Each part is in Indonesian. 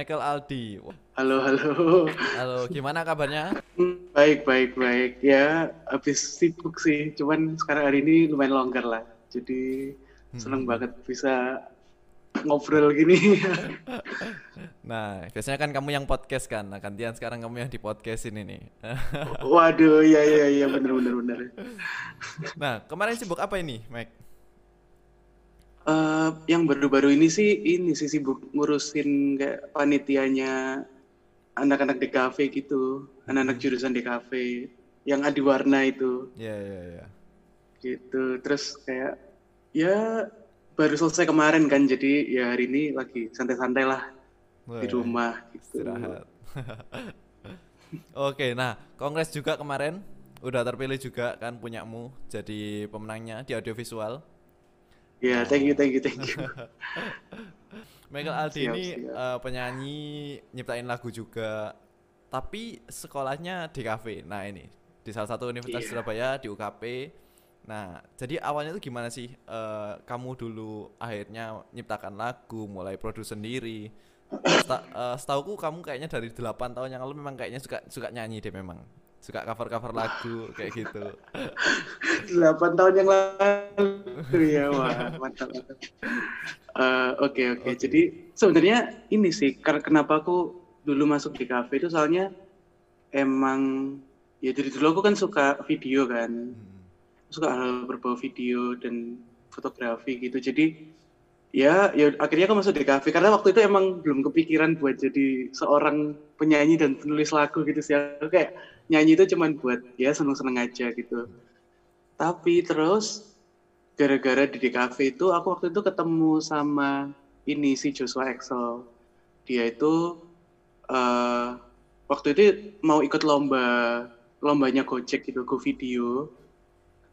Michael Aldi. Halo, halo. Halo, gimana kabarnya? Baik, baik, baik. Ya, habis sibuk sih. Cuman sekarang hari ini lumayan longgar lah. Jadi seneng Hmm. banget bisa ngobrol gini. Nah, biasanya kan kamu yang podcast kan. Nah, gantian sekarang kamu yang di podcast ini nih. Waduh, iya, iya, iya, bener, bener, bener. Nah, kemarin sibuk apa ini, Mike? Eh, yang baru-baru ini sih, ini sih sibuk ngurusin kayak panitianya anak-anak DKV gitu. Anak-anak jurusan DKV. Yang Adiwarna itu. Ya, ya, ya. gitu terus kayak ya baru selesai kemarin kan jadi ya hari ini lagi santai-santai lah di Wah, rumah gitu Istirahat. Oke, nah, kongres juga kemarin udah terpilih juga kan punyamu jadi pemenangnya di audiovisual. Ya thank you thank you thank you Michael Aldi Siap, ini siap. eh, penyanyi nyiptain lagu juga, tapi sekolahnya di kafe. Nah ini di salah satu universitas Iya. Surabaya di UKP. Nah jadi awalnya itu gimana sih eh, kamu dulu akhirnya nyiptakan lagu, mulai produksi sendiri. Seta, eh, setauku kamu kayaknya dari 8 tahun yang lalu memang kayaknya suka suka nyanyi deh memang, suka cover cover lagu kayak gitu. 8 tahun yang lalu ya wah mantap Eh, oke oke. Jadi sebenarnya ini sih karena kenapa aku dulu masuk di kafe itu soalnya emang ya dari dulu aku kan suka video kan. Hmm. suka hal berbau video dan fotografi gitu. Jadi ya ya akhirnya aku masuk di kafe. Karena waktu itu emang belum kepikiran buat jadi seorang penyanyi dan penulis lagu gitu sih. Aku kayak nyanyi itu cuman buat ya seneng-seneng aja gitu. Tapi terus gara-gara di DKV itu aku waktu itu ketemu sama ini si Joshua Excel dia itu eh waktu itu mau ikut lomba lombanya Gojek gitu Go Video.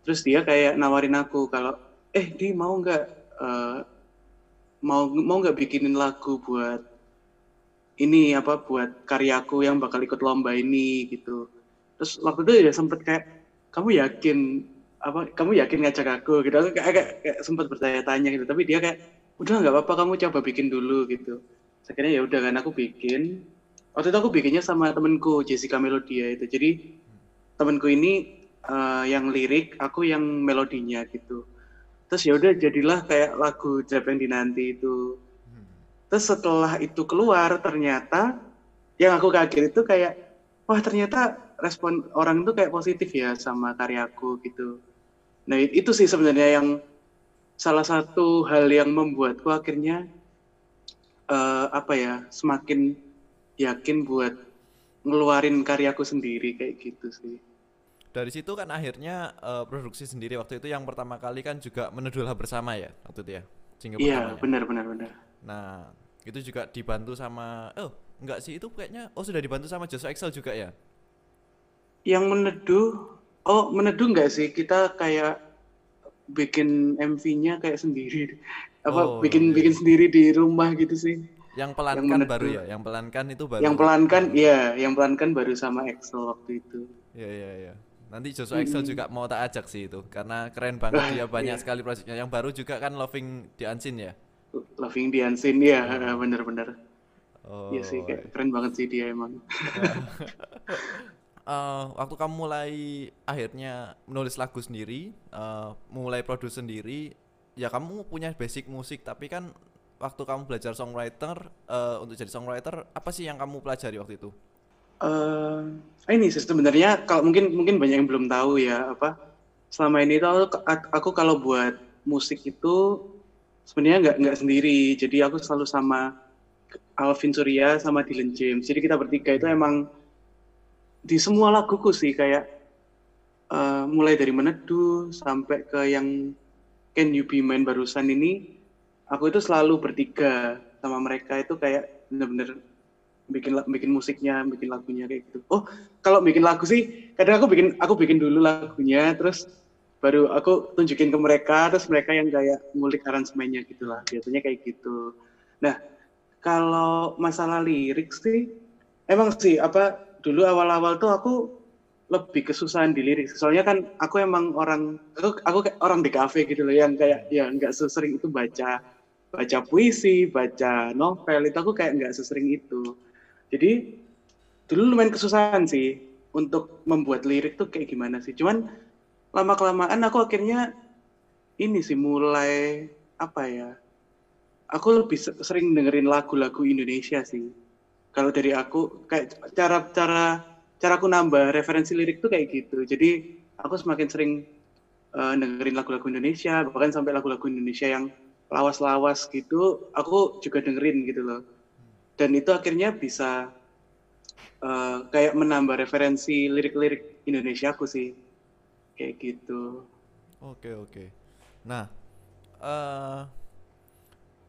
Terus dia kayak nawarin aku kalau eh di mau nggak eh, mau mau nggak bikinin lagu buat ini apa buat karyaku yang bakal ikut lomba ini gitu. Terus waktu itu ya sempet kayak kamu yakin apa kamu yakin ngajak aku? Gitu. Aku kayak, kayak, kayak sempat bertanya-tanya gitu. Tapi dia kayak udah nggak apa-apa kamu coba bikin dulu gitu. Akhirnya ya udah kan aku bikin. Waktu itu aku bikinnya sama temenku Jessica Melodia itu. Jadi temenku ini eh, yang lirik aku yang melodinya gitu terus ya udah jadilah kayak lagu Jab yang dinanti itu. Terus setelah itu keluar ternyata yang aku kaget itu kayak wah ternyata respon orang itu kayak positif ya sama karyaku gitu. Nah it- itu sih sebenarnya yang salah satu hal yang membuatku akhirnya eh, apa ya semakin yakin buat ngeluarin karyaku sendiri kayak gitu sih Dari situ kan akhirnya eh, produksi sendiri waktu itu yang pertama kali kan juga menedulah bersama ya waktu itu ya single iya pertamanya. benar benar benar Nah, itu juga dibantu sama oh, enggak sih itu kayaknya oh sudah dibantu sama Joshua Excel juga ya? yang meneduh oh meneduh nggak sih kita kayak bikin MV-nya kayak sendiri apa Oh, bikin iya. bikin sendiri di rumah gitu sih Yang pelankan meneduh. baru ya, yang pelankan itu baru. yang pelankan iya yang pelankan baru sama Excel waktu itu Iya iya iya. Nanti Joshua Excel juga mau tak ajak sih itu karena keren banget dia banyak iya. sekali proyeknya. Yang baru juga kan Loving the Unseen ya. Loving the Unseen ya bener-bener Oh. iya sih kayak keren banget sih dia emang Eh, waktu kamu mulai akhirnya menulis lagu sendiri, eh, mulai produksi sendiri, ya kamu punya basic musik, tapi kan waktu kamu belajar songwriter, eh, untuk jadi songwriter, apa sih yang kamu pelajari waktu itu? Eh ini sih sebenarnya kalau mungkin mungkin banyak yang belum tahu ya apa selama ini tuh aku, kalau buat musik itu sebenarnya nggak nggak sendiri. Jadi aku selalu sama Alvin Surya sama Dylan James. Jadi kita bertiga itu emang di semua laguku sih kayak eh, mulai dari meneduh sampai ke yang Can You Be Mine barusan ini aku itu selalu bertiga sama mereka itu kayak bener-bener bikin bikin musiknya, bikin lagunya kayak gitu. Oh, kalau bikin lagu sih kadang aku bikin aku bikin dulu lagunya terus baru aku tunjukin ke mereka terus mereka yang kayak ngulik aransemennya gitu lah. Biasanya kayak gitu. Nah, kalau masalah lirik sih emang sih apa dulu awal-awal tuh aku lebih kesusahan di lirik. Soalnya kan aku emang orang aku aku orang di kafe gitu loh yang kayak ya nggak sesering itu baca baca puisi, baca novel itu aku kayak nggak sesering itu. Jadi dulu lumayan kesusahan sih untuk membuat lirik tuh kayak gimana sih. Cuman lama kelamaan aku akhirnya ini sih mulai apa ya? Aku lebih sering dengerin lagu-lagu Indonesia sih. Kalau dari aku kayak cara cara cara aku nambah referensi lirik tuh kayak gitu. Jadi aku semakin sering uh, dengerin lagu-lagu Indonesia, bahkan sampai lagu-lagu Indonesia yang lawas-lawas gitu, aku juga dengerin gitu loh. Dan itu akhirnya bisa uh, kayak menambah referensi lirik-lirik Indonesia aku sih, kayak gitu. Oke oke. Nah, uh,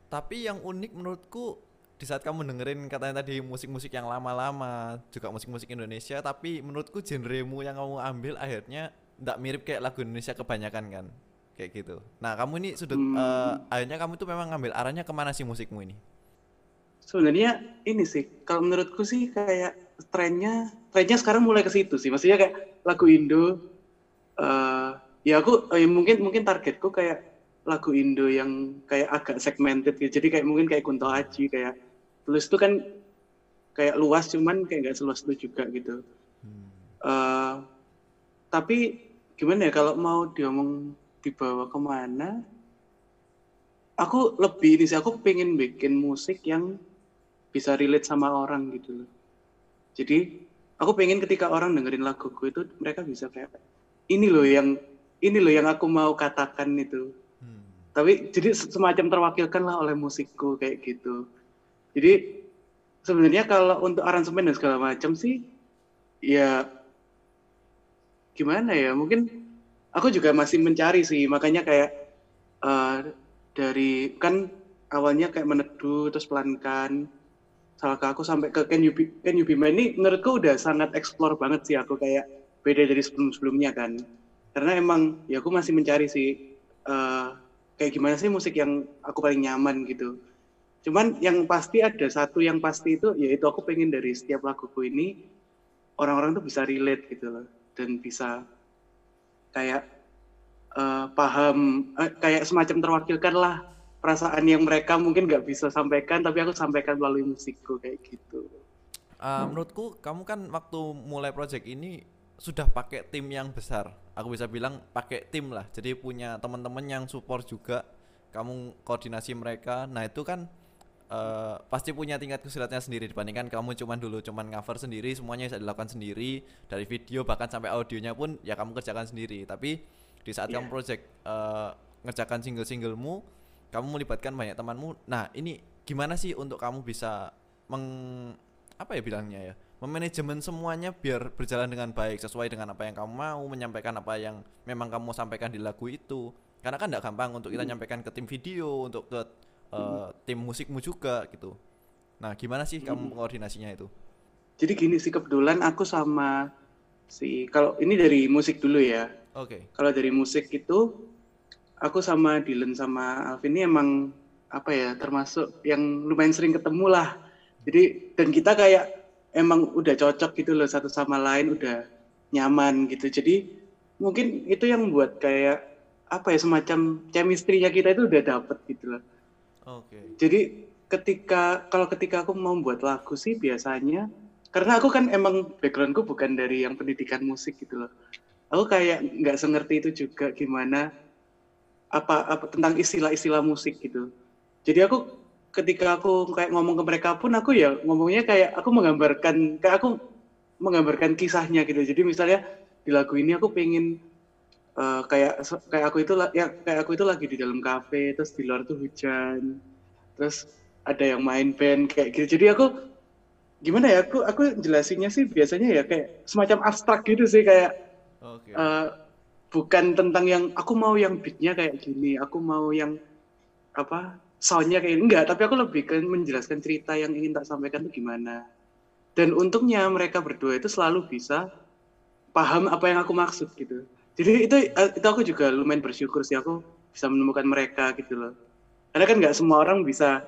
tapi yang unik menurutku di saat kamu dengerin katanya tadi musik-musik yang lama-lama juga musik-musik Indonesia tapi menurutku genremu yang kamu ambil akhirnya tidak mirip kayak lagu Indonesia kebanyakan kan kayak gitu nah kamu ini sudut hmm. uh, akhirnya kamu tuh memang ngambil arahnya ke mana sih musikmu ini sebenarnya ini sih kalau menurutku sih kayak trennya trennya sekarang mulai ke situ sih. Maksudnya kayak lagu Indo uh, ya aku uh, mungkin mungkin targetku kayak lagu Indo yang kayak agak segmented gitu. Jadi kayak mungkin kayak Kunto Aji kayak tulis itu kan kayak luas cuman kayak nggak seluas itu juga gitu. Uh, tapi gimana ya kalau mau diomong dibawa ke mana aku lebih ini sih aku pengen bikin musik yang bisa relate sama orang gitu loh. Jadi aku pengen ketika orang dengerin laguku itu mereka bisa kayak ini loh yang ini loh yang aku mau katakan itu. Hmm. tapi jadi semacam terwakilkan lah oleh musikku kayak gitu. Jadi sebenarnya kalau untuk aransemen dan segala macam sih ya gimana ya mungkin aku juga masih mencari sih. Makanya kayak uh, dari kan awalnya kayak meneduh terus pelankan salah ke aku sampai ke Can You Be, Can You Be ini menurutku udah sangat explore banget sih aku kayak beda dari sebelum-sebelumnya kan. Karena emang ya aku masih mencari sih uh, kayak gimana sih musik yang aku paling nyaman gitu. Cuman yang pasti ada satu yang pasti itu yaitu aku pengen dari setiap laguku ini orang-orang tuh bisa relate gitu loh. Dan bisa kayak uh, paham uh, kayak semacam terwakilkan lah perasaan yang mereka mungkin nggak bisa sampaikan tapi aku sampaikan melalui musikku kayak gitu. Uh, menurutku kamu kan waktu mulai project ini sudah pakai tim yang besar. Aku bisa bilang pakai tim lah. Jadi punya teman-teman yang support juga. Kamu koordinasi mereka. Nah itu kan uh, pasti punya tingkat kesulitannya sendiri dibandingkan kamu cuman dulu cuman cover sendiri semuanya bisa dilakukan sendiri dari video bahkan sampai audionya pun ya kamu kerjakan sendiri tapi di saat yeah. kamu project uh, ngerjakan single-singlemu kamu melibatkan banyak temanmu nah ini gimana sih untuk kamu bisa meng apa ya bilangnya ya memanajemen semuanya biar berjalan dengan baik sesuai dengan apa yang kamu mau menyampaikan apa yang memang kamu sampaikan di lagu itu karena kan tidak gampang untuk kita hmm. nyampaikan ke tim video untuk ke uh, tim musikmu juga gitu. Nah, gimana sih kamu koordinasinya itu? Jadi gini sih kebetulan aku sama si kalau ini dari musik dulu ya. Oke. Okay. Kalau dari musik itu aku sama Dylan sama Alvin ini emang apa ya termasuk yang lumayan sering ketemu lah. Jadi dan kita kayak emang udah cocok gitu loh satu sama lain udah nyaman gitu. Jadi mungkin itu yang buat kayak apa ya semacam chemistry-nya kita itu udah dapet gitu loh Oke. Okay. Jadi ketika kalau ketika aku mau buat lagu sih biasanya karena aku kan emang backgroundku bukan dari yang pendidikan musik gitu loh. Aku kayak nggak sengerti itu juga gimana apa apa tentang istilah-istilah musik gitu. Jadi aku ketika aku kayak ngomong ke mereka pun aku ya ngomongnya kayak aku menggambarkan kayak aku menggambarkan kisahnya gitu. Jadi misalnya di lagu ini aku pengen uh, kayak kayak aku itu ya kayak aku itu lagi di dalam kafe terus di luar tuh hujan terus ada yang main band kayak gitu jadi aku gimana ya aku aku jelasinnya sih biasanya ya kayak semacam abstrak gitu sih kayak okay. uh, eh, bukan tentang yang aku mau yang beatnya kayak gini aku mau yang apa soundnya kayak enggak tapi aku lebih ke menjelaskan cerita yang ingin tak sampaikan itu gimana. Dan untungnya mereka berdua itu selalu bisa paham apa yang aku maksud gitu. Jadi itu eh, itu aku juga lumayan bersyukur sih aku bisa menemukan mereka gitu loh. Karena kan nggak semua orang bisa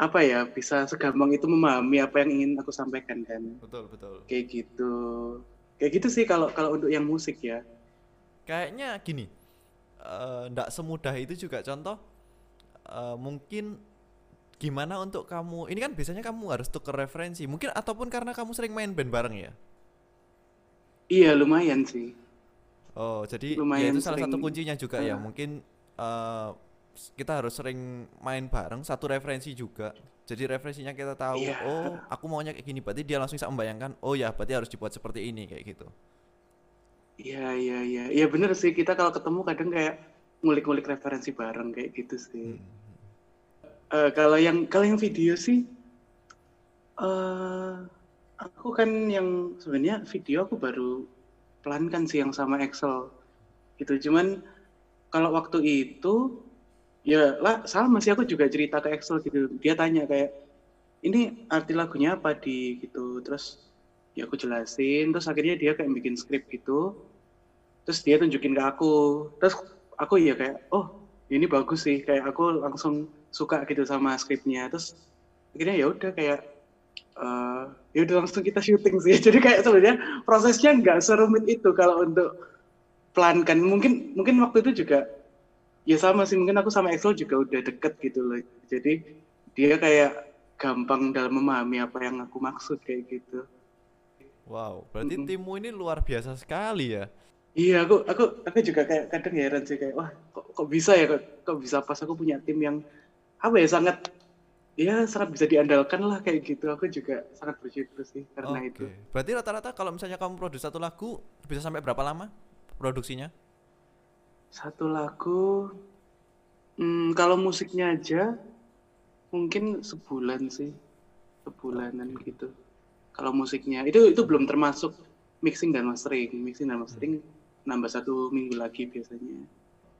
apa ya bisa segampang itu memahami apa yang ingin aku sampaikan kan. Betul betul. Kayak gitu. Kayak gitu sih kalau kalau untuk yang musik ya kayaknya gini uh, nggak semudah itu juga contoh eh, mungkin gimana untuk kamu ini kan biasanya kamu harus tuker referensi mungkin ataupun karena kamu sering main band bareng ya Iya lumayan sih. oh jadi ya Lumayan itu salah satu kuncinya juga ya Ah. mungkin eh, s- kita harus sering main bareng satu referensi juga jadi referensinya kita tahu Iya. oh aku maunya kayak gini berarti dia langsung bisa membayangkan oh ya berarti harus dibuat seperti ini kayak gitu Iya iya iya. Iya bener sih kita kalau ketemu kadang kayak ngulik-ngulik referensi bareng kayak gitu sih. Hmm. Eh, kalau yang kalau yang video sih, eh aku kan yang sebenarnya video aku baru pelankan sih yang sama Excel gitu. Cuman kalau waktu itu ya lah sama sih aku juga cerita ke Excel gitu. Dia tanya kayak ini arti lagunya apa di gitu. Terus ya aku jelasin. Terus akhirnya dia kayak bikin skrip gitu. Terus dia tunjukin ke aku. Terus aku ya kayak oh ini bagus sih. Kayak aku langsung suka gitu sama skripnya. Terus akhirnya ya udah kayak eh ya udah langsung kita syuting sih. Jadi kayak sebenarnya prosesnya nggak serumit itu kalau untuk pelankan. Mungkin mungkin waktu itu juga ya sama sih. Mungkin aku sama Excel juga udah deket gitu loh. Jadi dia kayak gampang dalam memahami apa yang aku maksud kayak gitu. Wow berarti Mm-mm. timmu ini luar biasa sekali ya Iya, aku aku aku juga kayak kadang heran sih kayak wah kok, kok bisa ya kok, kok bisa pas aku punya tim yang apa ya sangat ya sangat bisa diandalkan lah kayak gitu. Aku juga sangat bersyukur sih karena Oke, itu. berarti rata-rata kalau misalnya kamu produksi satu lagu bisa sampai berapa lama produksinya? Satu lagu hmm, kalau musiknya aja mungkin sebulan sih. Sebulanan gitu. Kalau musiknya itu itu belum termasuk mixing dan mastering. Mixing dan mastering nambah satu minggu lagi biasanya.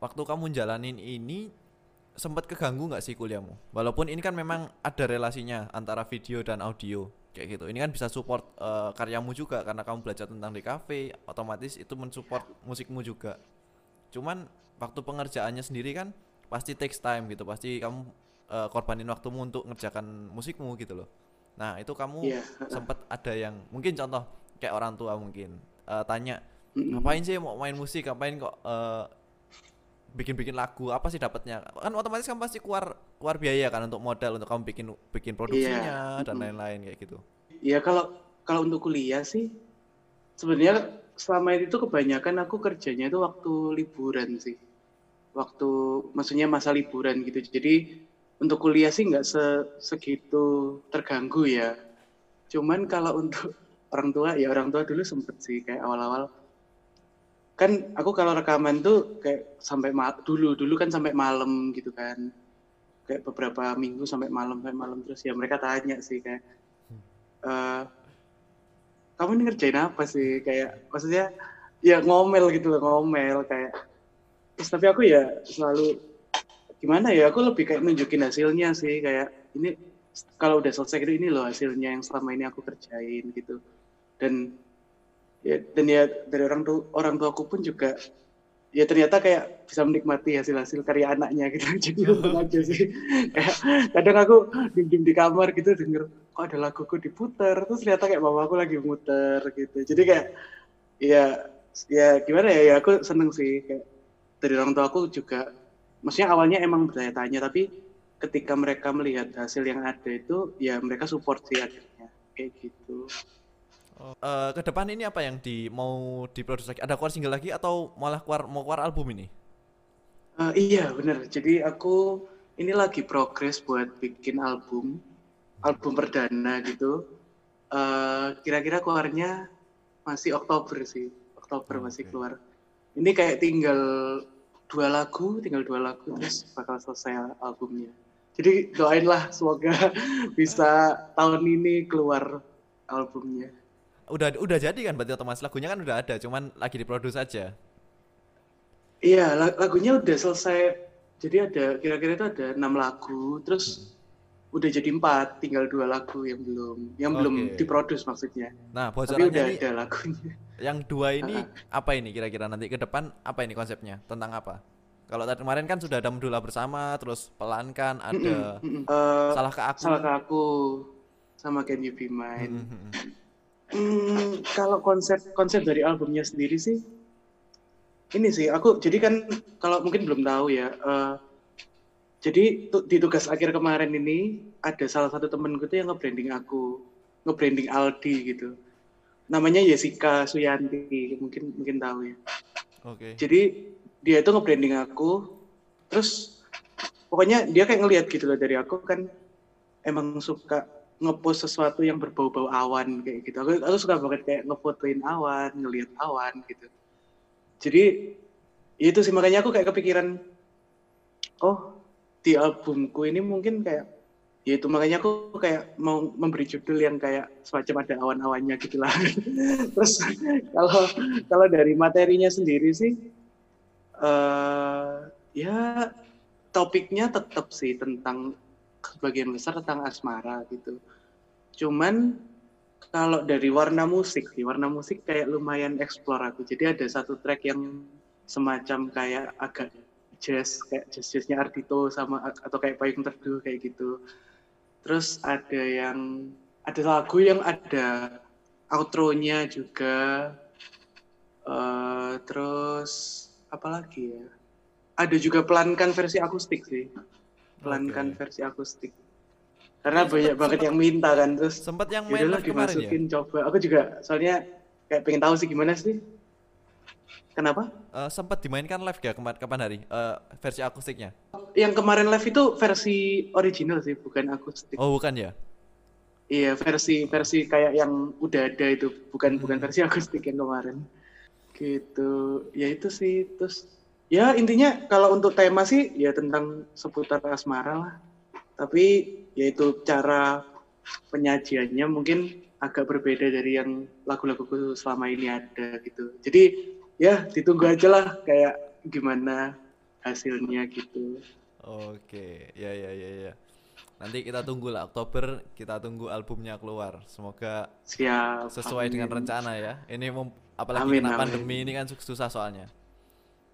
Waktu kamu jalanin ini sempat keganggu nggak sih kuliahmu? Walaupun ini kan memang ada relasinya antara video dan audio kayak gitu. Ini kan bisa support eh, karyamu juga karena kamu belajar tentang di cafe, otomatis itu mensupport musikmu juga. Cuman waktu pengerjaannya sendiri kan pasti takes time gitu. Pasti kamu eh, korbanin waktumu untuk ngerjakan musikmu gitu loh. Nah, itu kamu Iya. sempat ada yang mungkin contoh kayak orang tua mungkin eh, tanya ngapain sih mau main musik ngapain kok eh, bikin-bikin lagu apa sih dapatnya kan otomatis kan pasti keluar keluar biaya kan untuk modal untuk kamu bikin bikin produksinya dan mm-mm. lain-lain kayak gitu Ya kalau kalau untuk kuliah sih sebenarnya selama itu kebanyakan aku kerjanya itu waktu liburan sih. Waktu maksudnya masa liburan gitu. Jadi untuk kuliah sih nggak se- segitu terganggu ya. Cuman kalau untuk orang tua ya orang tua dulu sempet sih kayak awal-awal. Kan aku kalau rekaman tuh kayak sampai dulu dulu kan sampai malam gitu kan. Kayak beberapa minggu sampai malam sampai malam. Terus ya mereka tanya sih kayak eh kamu ini ngerjain apa sih? Kayak maksudnya ya ngomel gitu loh ngomel kayak. Terus tapi aku ya selalu gimana ya aku lebih kayak nunjukin hasilnya sih kayak ini kalau udah selesai gitu ini loh hasilnya yang selama ini aku kerjain gitu. Dan ya dan ya dari orang tua orang tuaku pun juga ya ternyata kayak bisa menikmati hasil-hasil karya anaknya gitu. Jadi aja sih. Kayak kadang aku diem di kamar gitu denger kok ada laguku diputer? Terus ternyata kayak mamaku lagi muter gitu. Jadi kayak ya ya gimana ya ya aku seneng sih. Kayak dari orang tua aku juga maksudnya awalnya emang bertanya-tanya tapi ketika mereka melihat hasil yang ada itu ya mereka support sih akhirnya kayak gitu eh, ke depan ini apa yang di mau diproduksi lagi ada keluar single lagi atau malah keluar mau keluar album ini Eh, iya bener. Jadi aku ini lagi progres buat bikin album, album perdana gitu. Eh, Kira-kira keluarnya masih Oktober sih, Oktober masih keluar. Ini kayak tinggal dua lagu, tinggal dua lagu terus bakal selesai albumnya. Jadi doainlah semoga bisa tahun ini keluar albumnya. udah udah jadi kan berarti otomatis lagunya kan udah ada cuman lagi diproduksi aja Iya, la- lagunya udah selesai. Jadi ada kira-kira itu ada enam lagu, terus udah jadi empat, tinggal dua lagu yang belum, yang belum Oke. diproduksi maksudnya. nah Tapi bocorannya udah ini ada lagunya. Yang dua ini apa ini kira-kira nanti ke depan apa ini konsepnya tentang apa kalau tadi kemarin kan sudah ada medula bersama terus pelankan ada. Eh, salah ke aku salah ke aku sama Can You Be Mine. Hmm, kalau konsep konsep dari albumnya sendiri sih, ini sih aku jadi kan kalau mungkin belum tahu ya, eh, jadi tu- di tugas akhir kemarin ini ada salah satu temenku tuh yang nge-branding aku, nge-branding Aldi gitu. Namanya Jessica Suyanti, mungkin mungkin tahu ya. Oke. Jadi dia itu nge-branding aku, terus pokoknya dia kayak ngelihat gitu loh dari aku kan emang suka ngepost sesuatu yang berbau-bau awan kayak gitu. Aku, aku suka banget kayak ngefotoin awan, ngelihat awan gitu. Jadi ya itu sih makanya aku kayak kepikiran, oh di albumku ini mungkin kayak ya itu makanya aku kayak mau memberi judul yang kayak semacam ada awan-awannya gitu lah. Terus kalau kalau dari materinya sendiri sih eh ya topiknya tetap sih tentang sebagian besar tentang asmara gitu. Cuman kalau dari warna musik sih, warna musik kayak lumayan explore aku. Jadi ada satu track yang semacam kayak agak jazz, kayak jazz-jazznya Ardito sama atau kayak payung teduh kayak gitu. Terus ada yang ada lagu yang ada outro-nya juga. Eh, terus apa lagi ya? Ada juga pelankan versi akustik sih. Pelankan Oke. versi akustik. Karena Iya, banyak sempet- banget sempet- yang minta kan terus Sempat yang main yaudahlah live kemarin ya? dimasukin coba. Aku juga soalnya kayak pengen tahu sih gimana sih. Kenapa? Eh, sempat dimainkan live ya kemarin kapan hari? Eh, versi akustiknya? Yang kemarin live itu versi original sih, bukan akustik. Oh bukan ya? Iya, versi versi kayak yang udah ada itu, bukan bukan Hmm. versi akustik yang kemarin. Gitu. Ya itu sih. Terus ya intinya kalau untuk tema sih ya tentang seputar asmara lah. Tapi yaitu cara penyajiannya mungkin agak berbeda dari yang lagu-laguku selama ini ada gitu. Jadi ya ditunggu aja lah kayak gimana hasilnya gitu. Oke, ya ya ya ya. Nanti kita tunggu lah Oktober kita tunggu albumnya keluar. Semoga Siap. sesuai dengan amin. rencana ya. Ini mem- apalagi Amin, kena amin. pandemi ini kan sus- susah soalnya.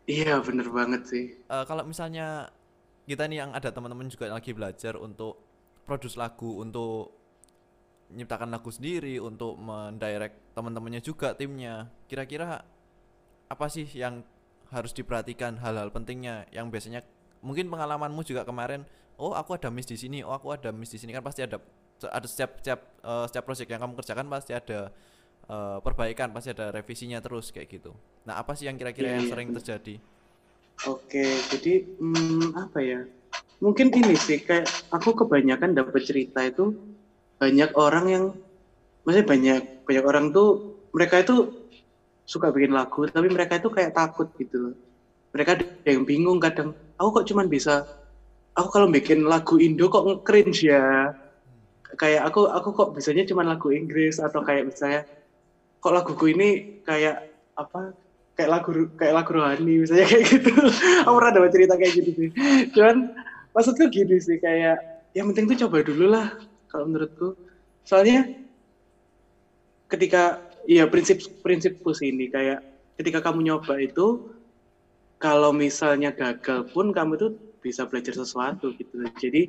Iya, bener banget sih. Eh, kalau misalnya kita nih yang ada teman-teman juga lagi belajar untuk produce lagu, untuk nyiptakan lagu sendiri, untuk mendirect teman-temannya juga timnya. Kira-kira apa sih yang harus diperhatikan hal-hal pentingnya yang biasanya mungkin pengalamanmu juga kemarin oh aku ada miss di sini oh aku ada miss di sini kan pasti ada ada setiap setiap eh, setiap project yang kamu kerjakan pasti ada eh, perbaikan pasti ada revisinya terus kayak gitu nah apa sih yang kira-kira Iya, yang iya, sering bener. terjadi Oke, jadi hmm, apa ya? Mungkin ini sih kayak aku kebanyakan dapat cerita itu banyak orang yang maksudnya banyak banyak orang tuh mereka itu suka bikin lagu tapi mereka itu kayak takut gitu loh. Mereka ada yang bingung kadang aku kok cuman bisa aku kalau bikin lagu Indo kok nge-cringe ya. Kayak aku aku kok bisanya cuman lagu Inggris atau kayak misalnya kok laguku ini kayak apa kayak lagu kayak lagu rohani misalnya kayak gitu. Aku pernah dapat cerita kayak gitu sih. Cuman maksudku gini sih kayak yang penting tuh coba dulu lah kalau menurutku. Soalnya ketika ya prinsip prinsipku sih ini kayak ketika kamu nyoba itu kalau misalnya gagal pun kamu tuh bisa belajar sesuatu gitu jadi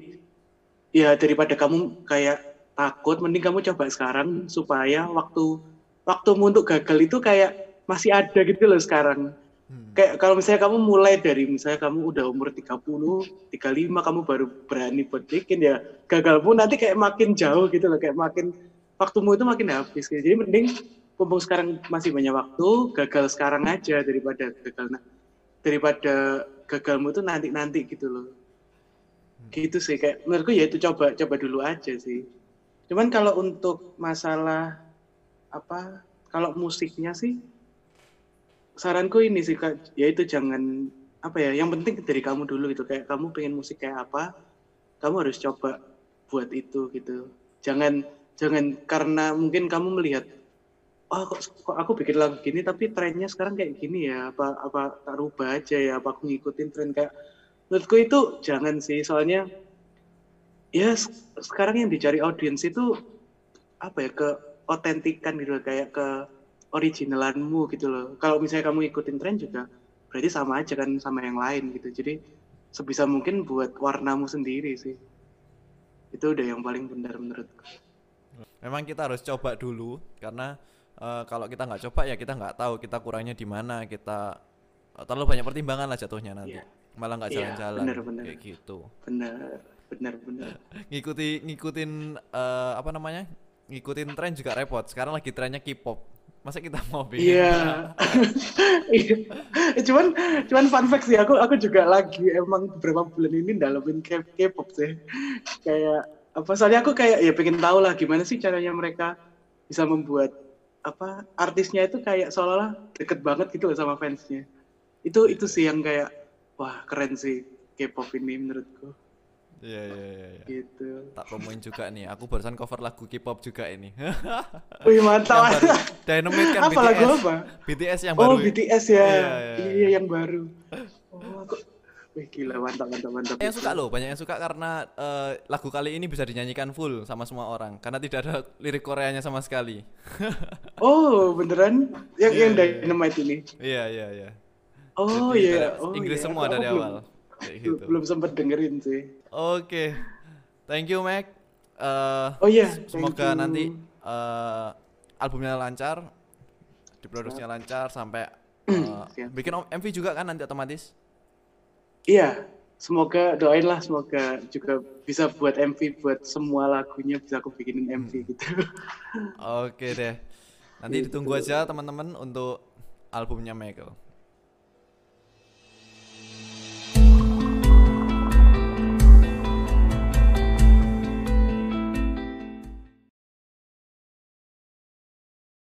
ya daripada kamu kayak takut mending kamu coba sekarang supaya waktu waktumu untuk gagal itu kayak masih ada gitu loh sekarang Hmm. kayak kalau misalnya kamu mulai dari misalnya kamu udah umur 30, 35 kamu baru berani buat bikin ya gagal pun nanti kayak makin jauh gitu loh kayak makin waktumu itu makin habis gitu. Jadi mending mumpung sekarang masih banyak waktu, gagal sekarang aja daripada gagal na- daripada gagalmu itu nanti-nanti gitu loh. Gitu sih kayak menurutku ya itu coba coba dulu aja sih. Cuman kalau untuk masalah apa kalau musiknya sih saranku ini sih kak yaitu jangan apa ya yang penting dari kamu dulu gitu kayak kamu pengen musik kayak apa kamu harus coba buat itu gitu jangan jangan karena mungkin kamu melihat oh kok, kok aku bikin lagu gini tapi trennya sekarang kayak gini ya apa apa tak rubah aja ya apa aku ngikutin tren kayak menurutku itu jangan sih soalnya ya se- sekarang yang dicari audiens itu apa ya ke otentikan gitu loh, kayak ke originalanmu gitu loh. Kalau misalnya kamu ikutin tren juga berarti sama aja kan sama yang lain gitu. Jadi sebisa mungkin buat warnamu sendiri sih. Itu udah yang paling benar menurutku. Memang kita harus coba dulu karena eh, kalau kita nggak coba ya kita nggak tahu kita kurangnya di mana kita eh, terlalu banyak pertimbangan lah jatuhnya nanti. Iya. malah nggak Iya, jalan-jalan bener, bener. kayak gitu. benar benar benar Ngikuti ngikutin eh, apa namanya? Ngikutin tren juga repot. Sekarang lagi trennya K-pop. Masa kita mau bikin? Iya. Eh, cuman cuman fun fact sih aku aku juga lagi emang beberapa bulan ini dalamin K-pop sih. Kayak apa soalnya aku kayak ya pengen tahu lah gimana sih caranya mereka bisa membuat apa artisnya itu kayak seolah-olah deket banget gitu loh sama fansnya. Itu itu sih yang kayak wah keren sih K-pop ini menurutku Iya, iya, iya, iya. gitu. Tak promoin juga nih. Aku barusan cover lagu K-pop juga ini. Wih mantap. baru. Dynamite kan apa BTS. lagu apa? BTS yang Oh baru. BTS ya. Iya, Iya, iya, iya. yang baru. Oh aku Wih gila mantap mantap mantap. Yang suka loh, banyak yang suka karena eh, lagu kali ini bisa dinyanyikan full sama semua orang karena tidak ada lirik Koreanya sama sekali. Oh, beneran? Yang Iya, yang iya, iya. Dynamite ini. Iya, iya, iya. Oh iya. dari Oh, Inggris iya. semua Aku- dari belum- awal. Kayak belum- gitu. Belum sempat dengerin sih. Oke. Thank you, Mac. Eh, Oh iya. thank semoga you. nanti eh, albumnya lancar, diproduksinya lancar sampai Siap. bikin MV juga kan nanti otomatis. Iya. Semoga doain lah semoga juga bisa buat MV buat semua lagunya bisa aku bikinin MV Hmm. gitu. Oke deh. Nanti Gitu. ditunggu aja teman-teman untuk albumnya Michael.